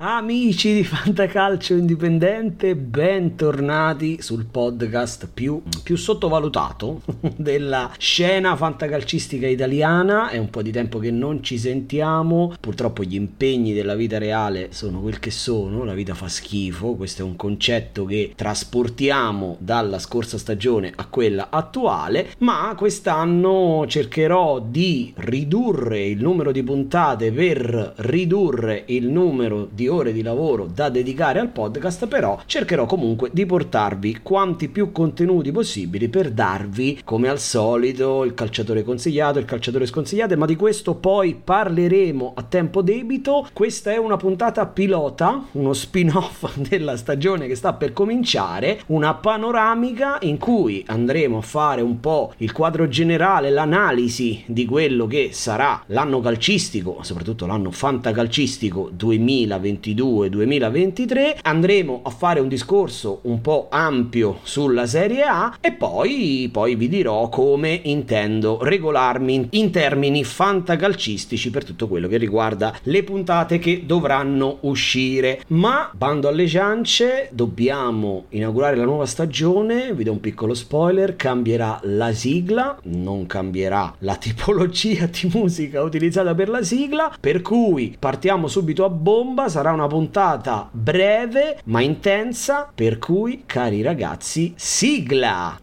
Amici di Fantacalcio Indipendente, bentornati sul podcast più, più, sottovalutato della scena fantacalcistica italiana. È un po' di tempo che non ci sentiamo. Purtroppo gli impegni della vita reale sono quel che sono, la vita fa schifo. Questo è un concetto che trasportiamo dalla scorsa stagione a quella attuale. Ma quest'anno cercherò di ridurre il numero di puntate per ridurre il numero di ore di lavoro da dedicare al podcast, però cercherò comunque di portarvi quanti più contenuti possibili per darvi, come al solito, il calciatore consigliato, il calciatore sconsigliato, ma di questo poi parleremo a tempo debito. Questa è una puntata pilota, uno spin-off della stagione che sta per cominciare, una panoramica in cui andremo a fare un po' il quadro generale, l'analisi di quello che sarà l'anno calcistico, soprattutto l'anno fantacalcistico 2020 2022-2023 andremo a fare un discorso un po' ampio sulla Serie A e poi, poi vi dirò come intendo regolarmi in termini fantacalcistici per tutto quello che riguarda le puntate che dovranno uscire. Ma bando alle ciance, dobbiamo inaugurare la nuova stagione, vi do un piccolo spoiler, cambierà la sigla, non cambierà la tipologia di musica utilizzata per la sigla, per cui partiamo subito a bomba, sarà sarà una puntata breve ma intensa, per cui cari ragazzi, sigla!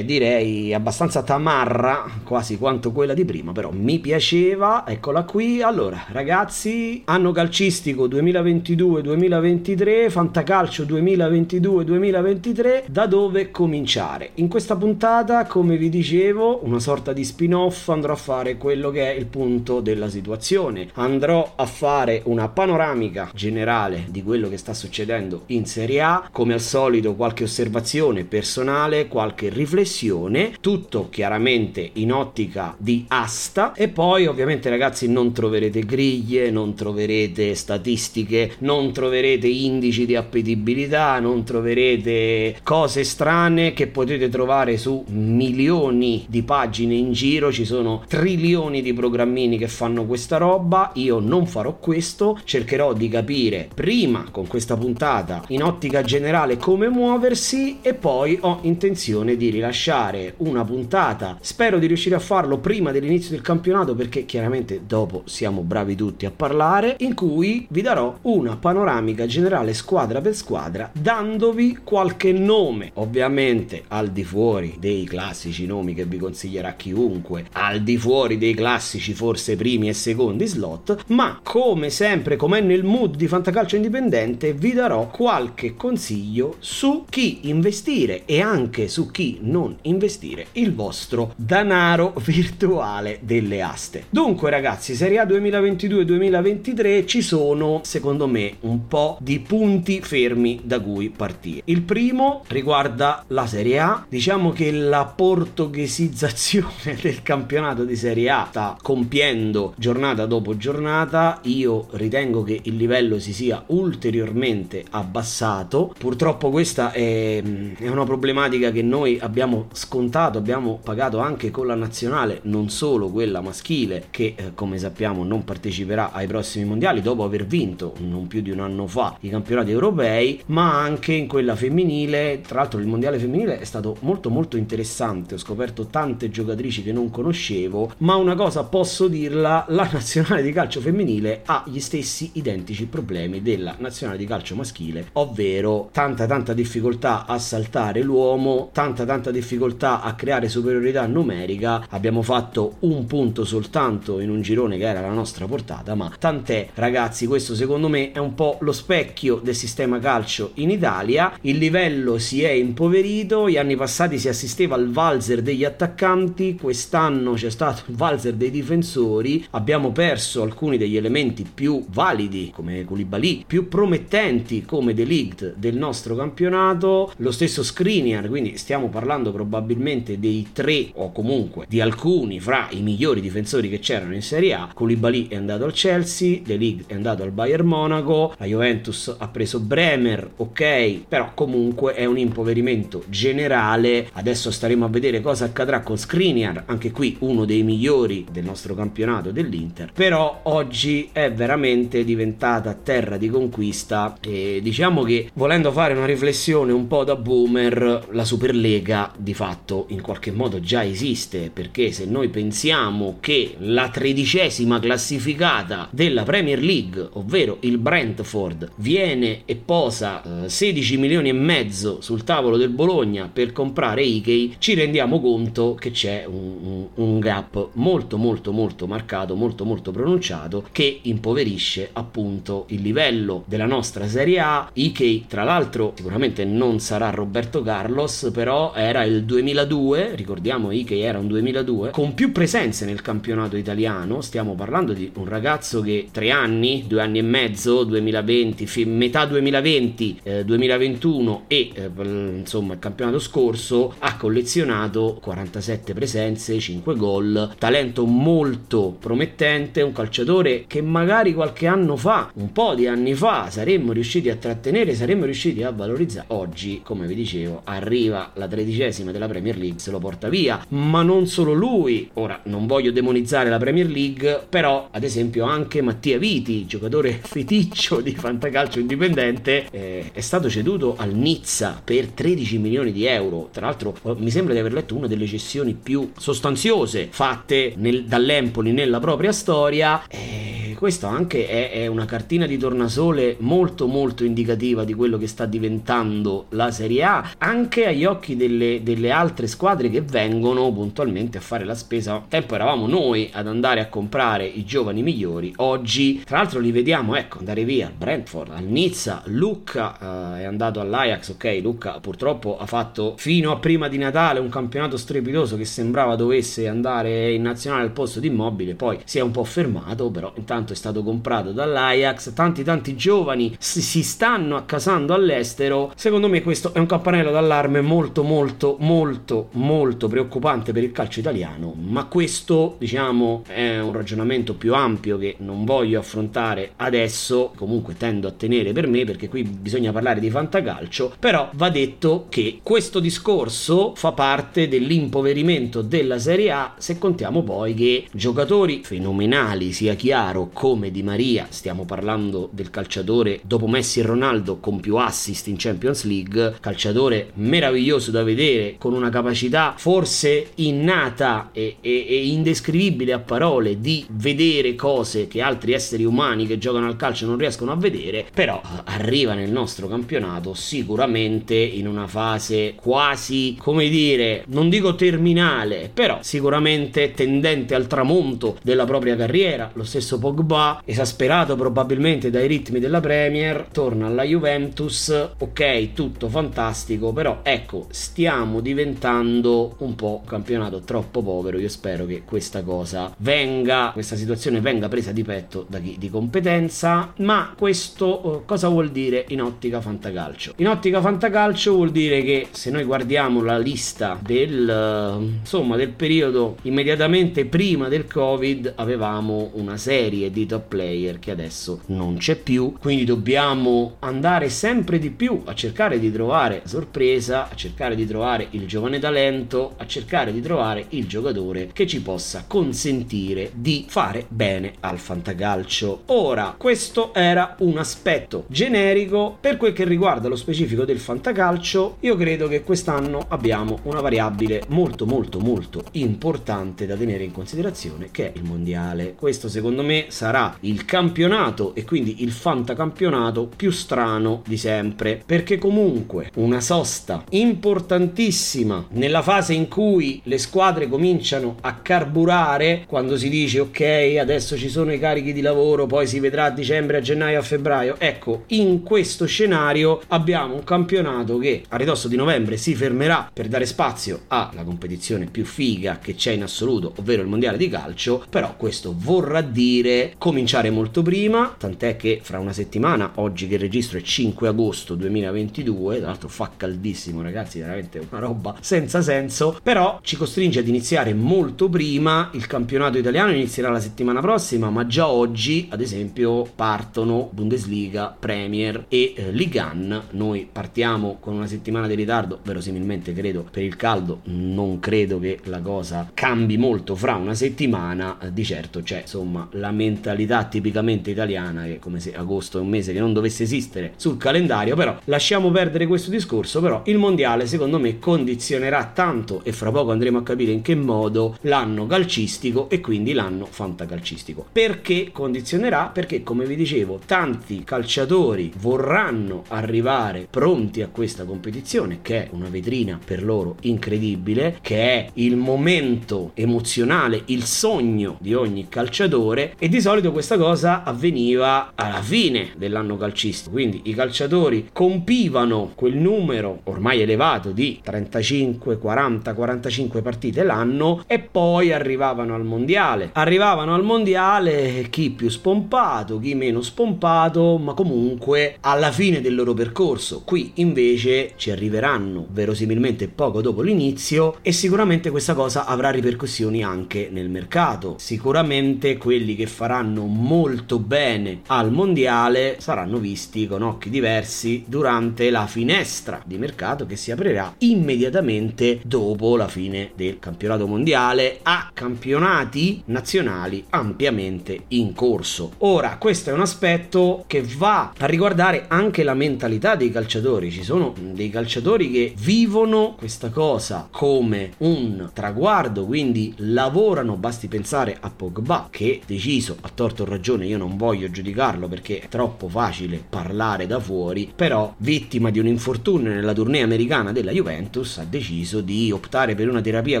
Abbastanza tamarra, quasi quanto quella di prima, però mi piaceva, eccola qui. Allora, ragazzi, anno calcistico 2022-2023, fantacalcio 2022-2023, da dove cominciare? In questa puntata, come vi dicevo, una sorta di spin-off, andrò a fare quello che è il punto della situazione. Andrò a fare una panoramica generale di quello che sta succedendo in Serie A, come al solito qualche osservazione personale, qualche riflessione tutto chiaramente in ottica di asta. E poi ovviamente ragazzi non troverete griglie, non troverete statistiche, non troverete indici di appetibilità, non troverete cose strane che potete trovare su milioni di pagine in giro, ci sono trilioni di programmini che fanno questa roba, io non farò questo, cercherò di capire prima con questa puntata in ottica generale come muoversi. E poi ho intenzione di rilasciare lasciare una puntata. Spero di riuscire a farlo prima dell'inizio del campionato perché chiaramente dopo siamo bravi tutti a parlare, in cui vi darò una panoramica generale squadra per squadra dandovi qualche nome, ovviamente al di fuori dei classici nomi che vi consiglierà chiunque, al di fuori dei classici forse primi e secondi slot, ma come sempre, come nel mood di Fantacalcio Indipendente, vi darò qualche consiglio su chi investire e anche su chi non investire il vostro denaro virtuale delle aste. Dunque ragazzi, Serie A 2022-2023 ci sono secondo me un po' di punti fermi da cui partire. Il primo riguarda la Serie A, diciamo che la portoghesizzazione del campionato di Serie A sta compiendo giornata dopo giornata, io ritengo che il livello si sia ulteriormente abbassato, purtroppo questa è, è una problematica che noi abbiamo scontato, abbiamo pagato anche con la nazionale, non solo quella maschile che eh, come sappiamo non parteciperà ai prossimi mondiali dopo aver vinto non più di un anno fa i campionati europei, ma anche in quella femminile. Tra l'altro il mondiale femminile è stato molto molto interessante, ho scoperto tante giocatrici che non conoscevo, ma una cosa posso dirla, la nazionale di calcio femminile ha gli stessi identici problemi della nazionale di calcio maschile, ovvero tanta tanta difficoltà a saltare l'uomo, tanta tanta difficoltà a creare superiorità numerica abbiamo fatto un punto soltanto in un girone che era la nostra portata ma tant'è. Ragazzi questo secondo me è un po' lo specchio del sistema calcio in Italia. Il livello si è impoverito gli anni passati si assisteva al valzer degli attaccanti quest'anno c'è stato il valzer dei difensori. Abbiamo perso alcuni degli elementi più validi come Koulibaly più promettenti come The League del nostro campionato. Lo stesso Skriniar quindi stiamo parlando probabilmente probabilmente dei tre o comunque di alcuni fra i migliori difensori che c'erano in Serie A. Koulibaly è andato al Chelsea, De Ligt è andato al Bayern Monaco, la Juventus ha preso Bremer, ok, però comunque è un impoverimento generale. Adesso staremo a vedere cosa accadrà con Skriniar, anche qui uno dei migliori del nostro campionato dell'Inter. Però oggi è veramente diventata terra di conquista e diciamo che volendo fare una riflessione un po' da boomer, la Superlega di fatto in qualche modo già esiste, perché se noi pensiamo che la tredicesima classificata della Premier League, ovvero il Brentford, viene e posa eh, 16 milioni e mezzo sul tavolo del Bologna per comprare Ikei, ci rendiamo conto che c'è un, un, un gap molto molto molto marcato, molto molto pronunciato che impoverisce appunto il livello della nostra Serie A. Ikei tra l'altro sicuramente non sarà Roberto Carlos, però era il 2002, ricordiamo Ikei era un 2002, con più presenze nel campionato italiano, stiamo parlando di un ragazzo che tre anni, due anni e mezzo, 2020, fi- metà 2020, eh, 2021 e eh, insomma il campionato scorso ha collezionato 47 presenze, 5 gol, talento molto promettente, un calciatore che magari qualche anno fa, un po' di anni fa, saremmo riusciti a trattenere, saremmo riusciti a valorizzare. Oggi, come vi dicevo, arriva la tredicesima della Premier League, se lo porta via, ma non solo lui. Ora, non voglio demonizzare la Premier League, però ad esempio anche Mattia Viti, giocatore feticcio di fantacalcio indipendente, eh, è stato ceduto al Nizza per 13 milioni di euro. Tra l'altro mi sembra di aver letto una delle cessioni più sostanziose fatte nel, dall'Empoli nella propria storia. E questo anche è, è, una cartina di tornasole molto molto indicativa di quello che sta diventando la Serie A, anche agli occhi delle, delle altre squadre che vengono puntualmente a fare la spesa. Tempo eravamo noi ad andare a comprare i giovani migliori, oggi tra l'altro li vediamo ecco andare via al Brentford, al Nizza, Lucca uh, è andato all'Ajax, ok Lucca purtroppo ha fatto fino a prima di Natale un campionato strepitoso che sembrava dovesse andare in nazionale al posto di immobile, poi si è un po' fermato, però intanto è stato comprato dall'Ajax, tanti tanti giovani si, si stanno accasando all'estero, secondo me questo è un campanello d'allarme molto molto molto molto preoccupante per il calcio italiano, ma questo diciamo è un ragionamento più ampio che non voglio affrontare adesso, comunque tendo a tenere per me perché qui bisogna parlare di fantacalcio, però va detto che questo discorso fa parte dell'impoverimento della Serie A se contiamo poi che giocatori fenomenali, sia chiaro, come Di Maria, stiamo parlando del calciatore dopo Messi e Ronaldo con più assist in Champions League, calciatore meraviglioso da vedere, con una capacità forse innata e, e, e indescrivibile a parole di vedere cose che altri esseri umani che giocano al calcio non riescono a vedere, però arriva nel nostro campionato sicuramente in una fase quasi, come dire, non dico terminale, però sicuramente tendente al tramonto della propria carriera. Lo stesso Pogba, esasperato probabilmente dai ritmi della Premier, torna alla Juventus, ok, tutto fantastico, però ecco, stiamo diventando un po' campionato troppo povero. Io spero che questa cosa venga, questa situazione venga presa di petto da chi di competenza, ma questo uh, cosa vuol dire in ottica fantacalcio? In ottica fantacalcio vuol dire che se noi guardiamo la lista del, uh, insomma, del periodo immediatamente prima del Covid, avevamo una serie di top player che adesso non c'è più, quindi dobbiamo andare sempre di più a cercare di trovare sorpresa, a cercare di trovare il giovane talento, a cercare di trovare il giocatore che ci possa consentire di fare bene al fantacalcio. Ora, questo era un aspetto generico per quel che riguarda lo specifico del fantacalcio. Io credo che quest'anno abbiamo una variabile molto molto molto importante da tenere in considerazione che è il mondiale. Questo secondo me sarà il campionato e quindi il fantacampionato più strano di sempre perché comunque una sosta importantissima nella fase in cui le squadre cominciano a carburare quando si dice ok adesso ci sono i carichi di lavoro poi si vedrà a dicembre a gennaio a febbraio. Ecco in questo scenario abbiamo un campionato che a ridosso di novembre si fermerà per dare spazio alla competizione più figa che c'è in assoluto ovvero il mondiale di calcio però questo vorrà dire cominciare molto prima tant'è che fra una settimana oggi che registro è 5 agosto 2022 tra l'altro fa caldissimo ragazzi veramente una roba senza senza senso, però ci costringe ad iniziare molto prima, il campionato italiano inizierà la settimana prossima, ma già oggi ad esempio partono Bundesliga, Premier e eh, Ligue 1, noi partiamo con una settimana di ritardo, verosimilmente credo per il caldo, non credo che la cosa cambi molto fra una settimana, di certo c'è insomma la mentalità tipicamente italiana che come se agosto è un mese che non dovesse esistere sul calendario, però lasciamo perdere questo discorso, però il mondiale secondo me condizionerà tanto e fra poco andremo a capire in che modo l'anno calcistico e quindi l'anno fantacalcistico. Perché condizionerà? Perché come vi dicevo, tanti calciatori vorranno arrivare pronti a questa competizione che è una vetrina per loro incredibile, che è il momento emozionale, il sogno di ogni calciatore e di solito questa cosa avveniva alla fine dell'anno calcistico, quindi i calciatori compivano quel numero ormai elevato di 35, 40, 45 partite l'anno e poi arrivavano al mondiale. Arrivavano al mondiale chi più spompato, chi meno spompato, ma comunque alla fine del loro percorso. Qui invece ci arriveranno verosimilmente poco dopo l'inizio e sicuramente questa cosa avrà ripercussioni anche nel mercato. Sicuramente quelli che faranno molto bene al mondiale saranno visti con occhi diversi durante la finestra di mercato che si aprirà immediatamente dopo la fine del campionato mondiale a campionati nazionali ampiamente in corso. Ora, questo è un aspetto che va a riguardare anche la mentalità dei calciatori. Ci sono dei calciatori che vivono questa cosa come un traguardo, quindi lavorano, basti pensare a Pogba che deciso a torto o ragione, io non voglio giudicarlo perché è troppo facile parlare da fuori, però vittima di un infortunio nella tournée americana della Juventus ha deciso di optare per una terapia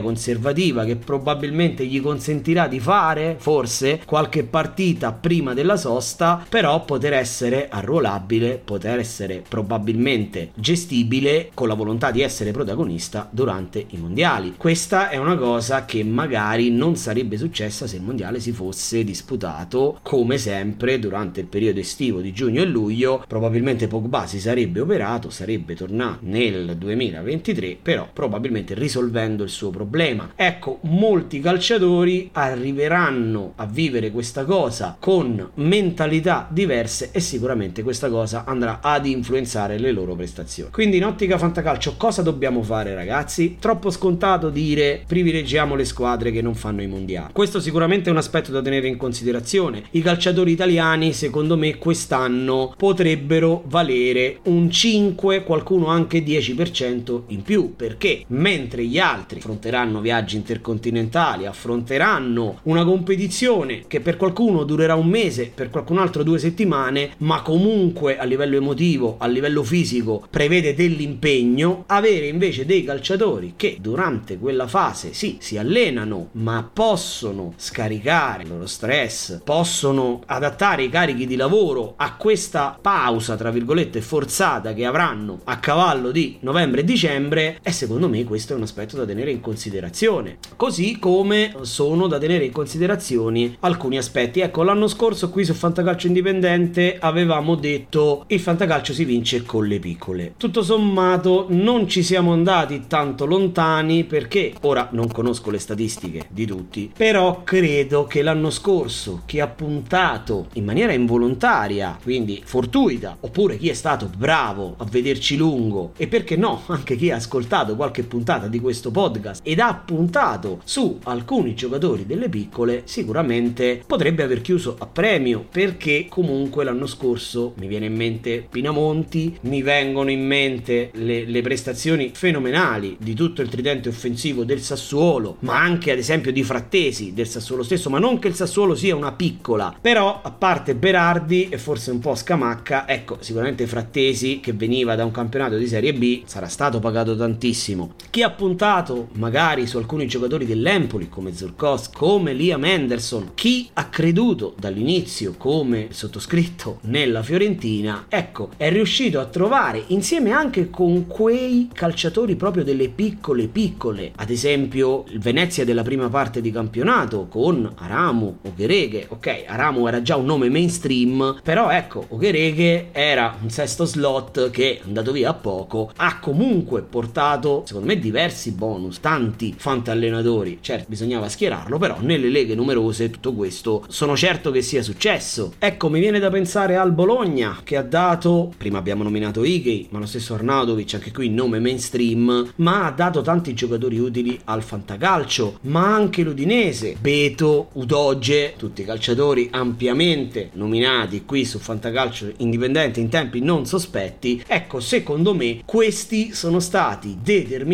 conservativa che probabilmente gli consentirà di fare forse qualche partita prima della sosta, però poter essere arruolabile, poter essere probabilmente gestibile con la volontà di essere protagonista durante i mondiali. Questa è una cosa che magari non sarebbe successa se il mondiale si fosse disputato come sempre durante il periodo estivo di giugno e luglio. Probabilmente Pogba si sarebbe operato, sarebbe tornato nel 2023, però probabilmente risolvendo il suo problema. Ecco, molti calciatori arriveranno a vivere questa cosa con mentalità diverse e sicuramente questa cosa andrà ad influenzare le loro prestazioni. Quindi in ottica fantacalcio cosa dobbiamo fare ragazzi? Troppo scontato dire privilegiamo le squadre che non fanno i mondiali. Questo sicuramente è un aspetto da tenere in considerazione. I calciatori italiani secondo me quest'anno potrebbero valere un 5, qualcuno anche 10% in più perché mentre gli altri affronteranno viaggi intercontinentali, affronteranno una competizione che per qualcuno durerà un mese, per qualcun altro due settimane, ma comunque a livello emotivo, a livello fisico prevede dell'impegno, avere invece dei calciatori che durante quella fase sì, si allenano, ma possono scaricare il loro stress, possono adattare i carichi di lavoro a questa pausa, tra virgolette, forzata che avranno a cavallo di novembre e dicembre, e secondo me questo è un aspetto da tenere in considerazione. Così come sono da tenere in considerazione alcuni aspetti. Ecco, l'anno scorso qui su Fantacalcio Indipendente avevamo detto il fantacalcio si vince con le piccole. Tutto sommato non ci siamo andati tanto lontani perché ora non conosco le statistiche di tutti, però credo che l'anno scorso chi ha puntato in maniera involontaria, quindi fortuita, oppure chi è stato bravo a vederci lungo e perché no, anche chi ha ascoltato qualche puntata di questo podcast ed ha puntato su alcuni giocatori delle piccole, sicuramente potrebbe aver chiuso a premio perché comunque l'anno scorso mi viene in mente Pinamonti, mi vengono in mente le, le prestazioni fenomenali di tutto il tridente offensivo del Sassuolo, ma anche ad esempio di Frattesi del Sassuolo stesso, ma non che il Sassuolo sia una piccola, però a parte Berardi e forse un po' Scamacca, ecco, sicuramente Frattesi che veniva da un campionato di Serie B sarà stato pagato tantissimo. Chi ha puntato magari su alcuni giocatori dell'Empoli come Zurkos, come Liam Anderson, chi ha creduto dall'inizio come sottoscritto nella Fiorentina, ecco, è riuscito a trovare insieme anche con quei calciatori proprio delle piccole piccole, ad esempio il Venezia della prima parte di campionato con Aramu, Oghereghe, ok, Aramu era già un nome mainstream, però ecco, Oghereghe era un sesto slot che andato via a poco, ha comunque portato, secondo me diversi bonus, tanti fantallenatori. Certo, bisognava schierarlo, però nelle leghe numerose tutto questo sono certo che sia successo. Ecco, mi viene da pensare al Bologna che ha dato, prima abbiamo nominato Igei, ma lo stesso Arnaudovic, anche qui nome mainstream, ma ha dato tanti giocatori utili al fantacalcio, ma anche l'Udinese, Beto, Udoge, tutti calciatori ampiamente nominati qui su Fantacalcio Indipendente in tempi non sospetti. Ecco, secondo me questi sono stati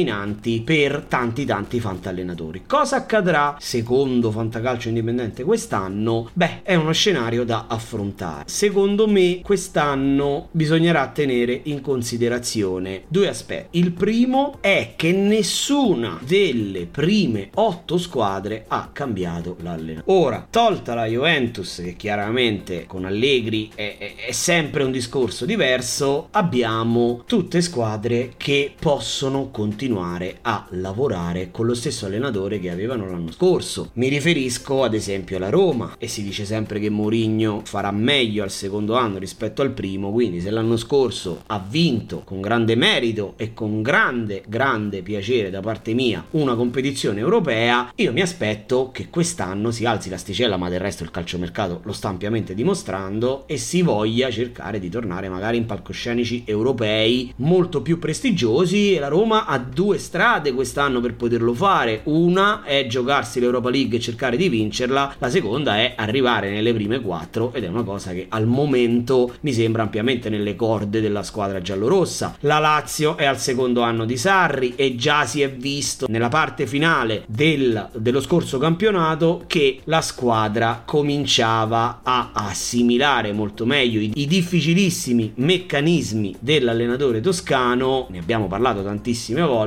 determinanti per tanti tanti fantallenatori. Cosa accadrà secondo Fantacalcio Indipendente quest'anno? Beh, è uno scenario da affrontare. Secondo me quest'anno bisognerà tenere in considerazione due aspetti. Il primo è che nessuna delle prime otto squadre ha cambiato l'allenatore. Ora, tolta la Juventus, che chiaramente con Allegri è, è, è sempre un discorso diverso, abbiamo tutte squadre che possono continuare a lavorare con lo stesso allenatore che avevano l'anno scorso. Mi riferisco ad esempio alla Roma e si dice sempre che Mourinho farà meglio al secondo anno rispetto al primo, quindi se l'anno scorso ha vinto con grande merito e con grande grande piacere da parte mia una competizione europea, io mi aspetto che quest'anno si alzi l'asticella, ma del resto il calciomercato lo sta ampiamente dimostrando e si voglia cercare di tornare magari in palcoscenici europei molto più prestigiosi e la Roma ha due strade quest'anno per poterlo fare. Una è giocarsi l'Europa League e cercare di vincerla, la seconda è arrivare nelle prime quattro ed è una cosa che al momento mi sembra ampiamente nelle corde della squadra giallorossa. La Lazio è al secondo anno di Sarri e già si è visto nella parte finale del, dello scorso campionato che la squadra cominciava a assimilare molto meglio i, i difficilissimi meccanismi dell'allenatore toscano, ne abbiamo parlato tantissime volte,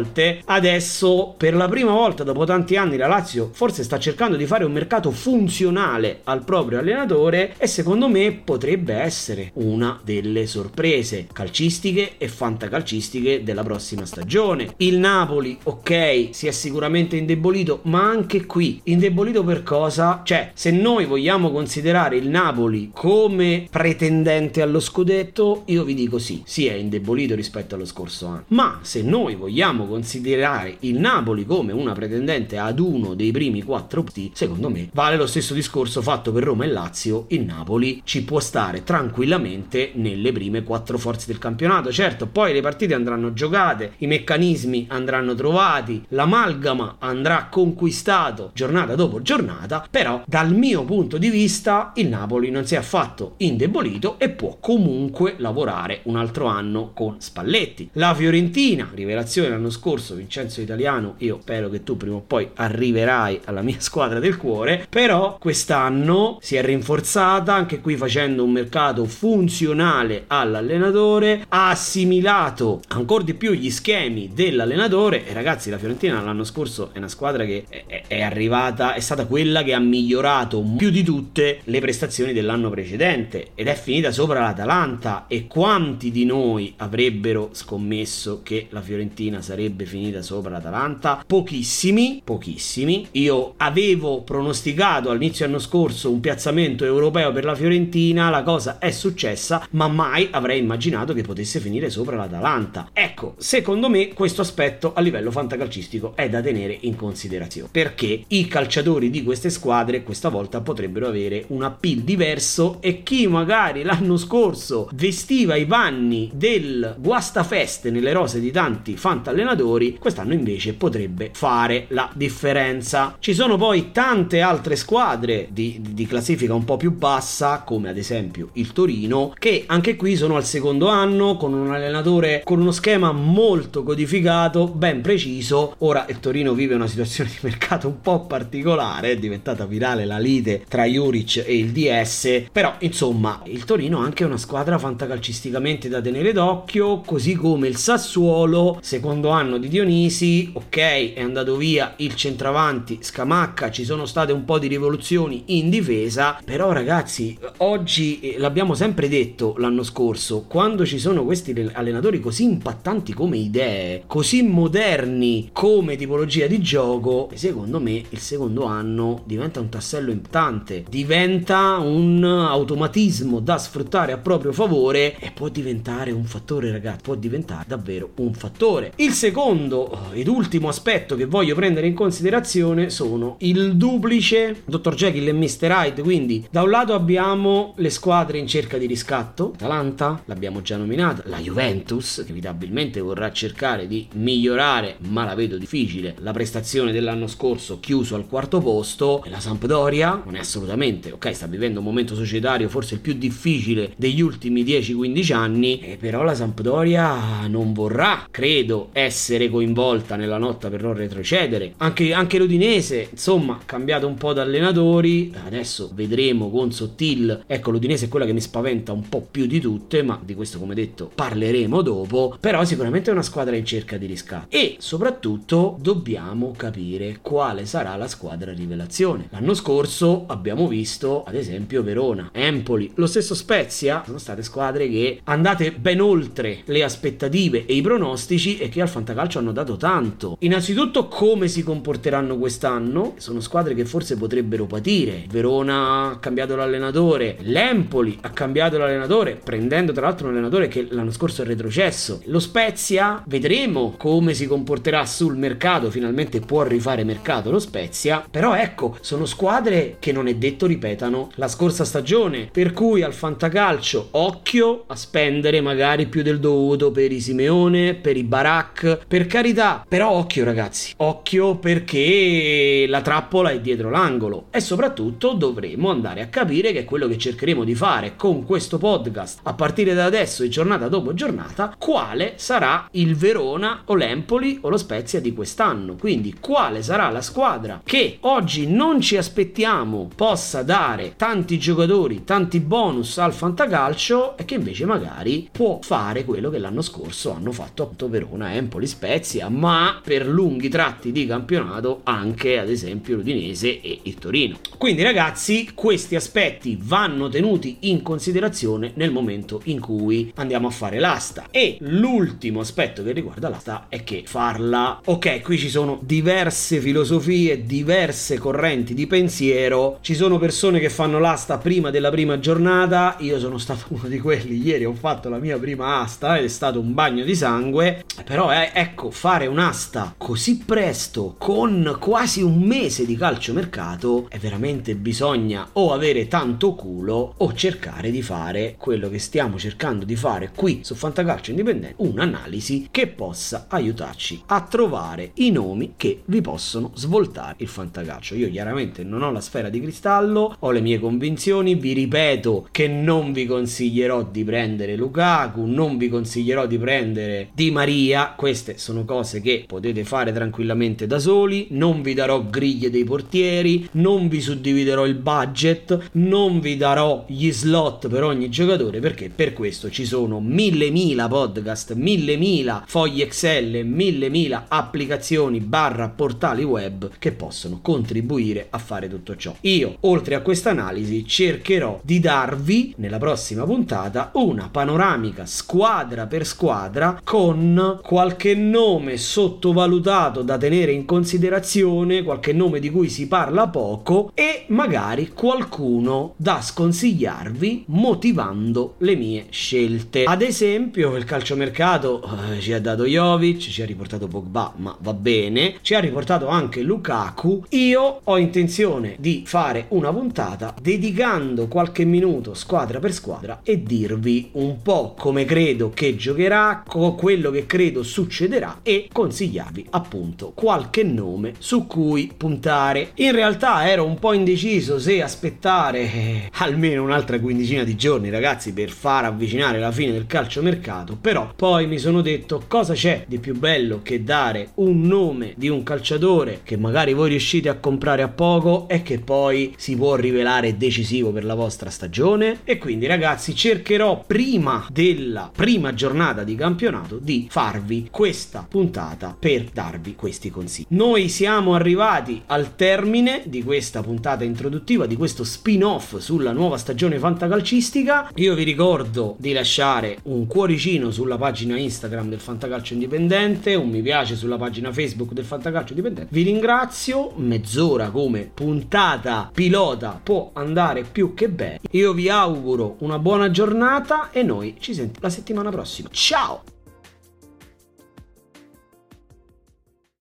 adesso per la prima volta dopo tanti anni la Lazio forse sta cercando di fare un mercato funzionale al proprio allenatore e secondo me potrebbe essere una delle sorprese calcistiche e fantacalcistiche della prossima stagione. Il Napoli, ok, si è sicuramente indebolito, ma anche qui indebolito per cosa? Cioè, se noi vogliamo considerare il Napoli come pretendente allo scudetto, io vi dico sì, si è indebolito rispetto allo scorso anno. Ma se noi vogliamo considerare il Napoli come una pretendente ad uno dei primi quattro posti, secondo me vale lo stesso discorso fatto per Roma e Lazio. Il Napoli ci può stare tranquillamente nelle prime quattro forze del campionato. Certo, poi le partite andranno giocate, i meccanismi andranno trovati, l'amalgama andrà conquistato giornata dopo giornata, però dal mio punto di vista il Napoli non si è affatto indebolito e può comunque lavorare un altro anno con Spalletti. La Fiorentina, rivelazione l'anno scorso, Vincenzo Italiano, io spero che tu prima o poi arriverai alla mia squadra del cuore, però quest'anno si è rinforzata anche qui facendo un mercato funzionale all'allenatore, ha assimilato ancora di più gli schemi dell'allenatore e ragazzi la Fiorentina l'anno scorso è una squadra che è, è arrivata, è stata quella che ha migliorato più di tutte le prestazioni dell'anno precedente ed è finita sopra l'Atalanta e quanti di noi avrebbero scommesso che la Fiorentina sarebbe finita sopra l'Atalanta? Pochissimi, pochissimi. Io avevo pronosticato all'inizio dell'anno scorso un piazzamento europeo per la Fiorentina, la cosa è successa, ma mai avrei immaginato che potesse finire sopra l'Atalanta. Ecco, secondo me questo aspetto a livello fantacalcistico è da tenere in considerazione, perché i calciatori di queste squadre questa volta potrebbero avere un appeal diverso e chi magari l'anno scorso vestiva i panni del guastafeste nelle rose di tanti fantallenatori, quest'anno invece potrebbe fare la differenza. Ci sono poi tante altre squadre di, di classifica un po' più bassa, come ad esempio il Torino, che anche qui sono al secondo anno con un allenatore con uno schema molto codificato, ben preciso. Ora il Torino vive una situazione di mercato un po' particolare, è diventata virale la lite tra Juric e il DS, però insomma il Torino è anche una squadra fantacalcisticamente da tenere d'occhio, così come il Sassuolo, secondo anno di Dionisi, ok, è andato via il centravanti Scamacca, ci sono state un po' di rivoluzioni in difesa, però ragazzi, oggi eh, l'abbiamo sempre detto l'anno scorso, quando ci sono questi allenatori così impattanti come idee, così moderni come tipologia di gioco, secondo me il secondo anno diventa un tassello importante, diventa un automatismo da sfruttare a proprio favore e può diventare un fattore, ragazzi, può diventare davvero un fattore. Il secondo secondo ed ultimo aspetto che voglio prendere in considerazione sono il duplice Dr. Jekyll e Mr. Hyde. Quindi, da un lato abbiamo le squadre in cerca di riscatto, Atalanta, l'abbiamo già nominata, la Juventus, che evitabilmente vorrà cercare di migliorare, ma la vedo difficile, la prestazione dell'anno scorso chiuso al quarto posto, e la Sampdoria non è assolutamente, ok, sta vivendo un momento societario forse il più difficile degli ultimi 10-15 anni, e però la Sampdoria non vorrà, credo, essere coinvolta nella lotta per non retrocedere. Anche, anche l'Udinese, insomma, cambiato un po' da allenatori, adesso vedremo con Sottil, ecco l'Udinese è quella che mi spaventa un po' più di tutte, ma di questo come detto parleremo dopo, però sicuramente è una squadra in cerca di riscatto. E soprattutto dobbiamo capire quale sarà la squadra rivelazione. L'anno scorso abbiamo visto ad esempio Verona, Empoli, lo stesso Spezia, sono state squadre che andate ben oltre le aspettative e i pronostici e che al fantacalcio hanno dato tanto. Innanzitutto come si comporteranno quest'anno? Sono squadre che forse potrebbero patire. Verona ha cambiato l'allenatore, l'Empoli ha cambiato l'allenatore, prendendo tra l'altro un allenatore che l'anno scorso è retrocesso. Lo Spezia, vedremo come si comporterà sul mercato, finalmente può rifare mercato lo Spezia, però ecco, sono squadre che non è detto ripetano la scorsa stagione, per cui al fantacalcio occhio a spendere magari più del dovuto per i Simeone, per i Barak, per carità, però occhio ragazzi, occhio perché la trappola è dietro l'angolo. E soprattutto dovremo andare a capire che quello che cercheremo di fare con questo podcast a partire da adesso e giornata dopo giornata, quale sarà il Verona o l'Empoli o lo Spezia di quest'anno. Quindi quale sarà la squadra che oggi non ci aspettiamo possa dare tanti giocatori, tanti bonus al fantacalcio e che invece magari può fare quello che l'anno scorso hanno fatto appunto Verona, Empoli, Spezia, ma per lunghi tratti di campionato anche ad esempio l'Udinese e il Torino. Quindi ragazzi, questi aspetti vanno tenuti in considerazione nel momento in cui andiamo a fare l'asta. E l'ultimo aspetto che riguarda l'asta è che farla, ok, qui ci sono diverse filosofie, diverse correnti di pensiero, ci sono persone che fanno l'asta prima della prima giornata, io sono stato uno di quelli, ieri ho fatto la mia prima asta ed è stato un bagno di sangue, però eh, ecco, fare un'asta così presto, con quasi un mese di calciomercato, è veramente bisogna o avere tanto culo o cercare di fare quello che stiamo cercando di fare qui su Fantacalcio Indipendente, un'analisi che possa aiutarci a trovare i nomi che vi possono svoltare il fantacalcio. Io chiaramente non ho la sfera di cristallo, ho le mie convinzioni, vi ripeto che non vi consiglierò di prendere Lukaku, non vi consiglierò di prendere Di Maria, queste sono cose che potete fare tranquillamente da soli, non vi darò griglie dei portieri, non vi suddividerò il budget, non vi darò gli slot per ogni giocatore perché per questo ci sono mille mila podcast, mille mila fogli Excel, mille mila applicazioni barra portali web che possono contribuire a fare tutto ciò. Io, oltre a questa analisi, cercherò di darvi nella prossima puntata una panoramica squadra per squadra con qualche nome sottovalutato da tenere in considerazione, qualche nome di cui si parla poco e magari qualcuno da sconsigliarvi motivando le mie scelte. Ad esempio, il calciomercato eh, ci ha dato Jovic, ci ha riportato Pogba, ma va bene, ci ha riportato anche Lukaku. Io ho intenzione di fare una puntata dedicando qualche minuto squadra per squadra e dirvi un po' come credo che giocherà, quello che credo succederà e consigliarvi appunto qualche nome su cui puntare. In realtà ero un po' indeciso se aspettare eh, almeno un'altra quindicina di giorni, ragazzi, per far avvicinare la fine del calciomercato, però poi mi sono detto cosa c'è di più bello che dare un nome di un calciatore che magari voi riuscite a comprare a poco e che poi si può rivelare decisivo per la vostra stagione e quindi ragazzi cercherò prima della prima giornata di campionato di farvi questa puntata per darvi questi consigli. Noi siamo arrivati al termine di questa puntata introduttiva di questo spin-off sulla nuova stagione fantacalcistica. Io vi ricordo di lasciare un cuoricino sulla pagina Instagram del Fantacalcio Indipendente, un mi piace sulla pagina Facebook del Fantacalcio Indipendente. Vi ringrazio, mezz'ora come puntata pilota può andare più che bene. Io vi auguro una buona giornata e noi ci sentiamo la settimana prossima. Ciao!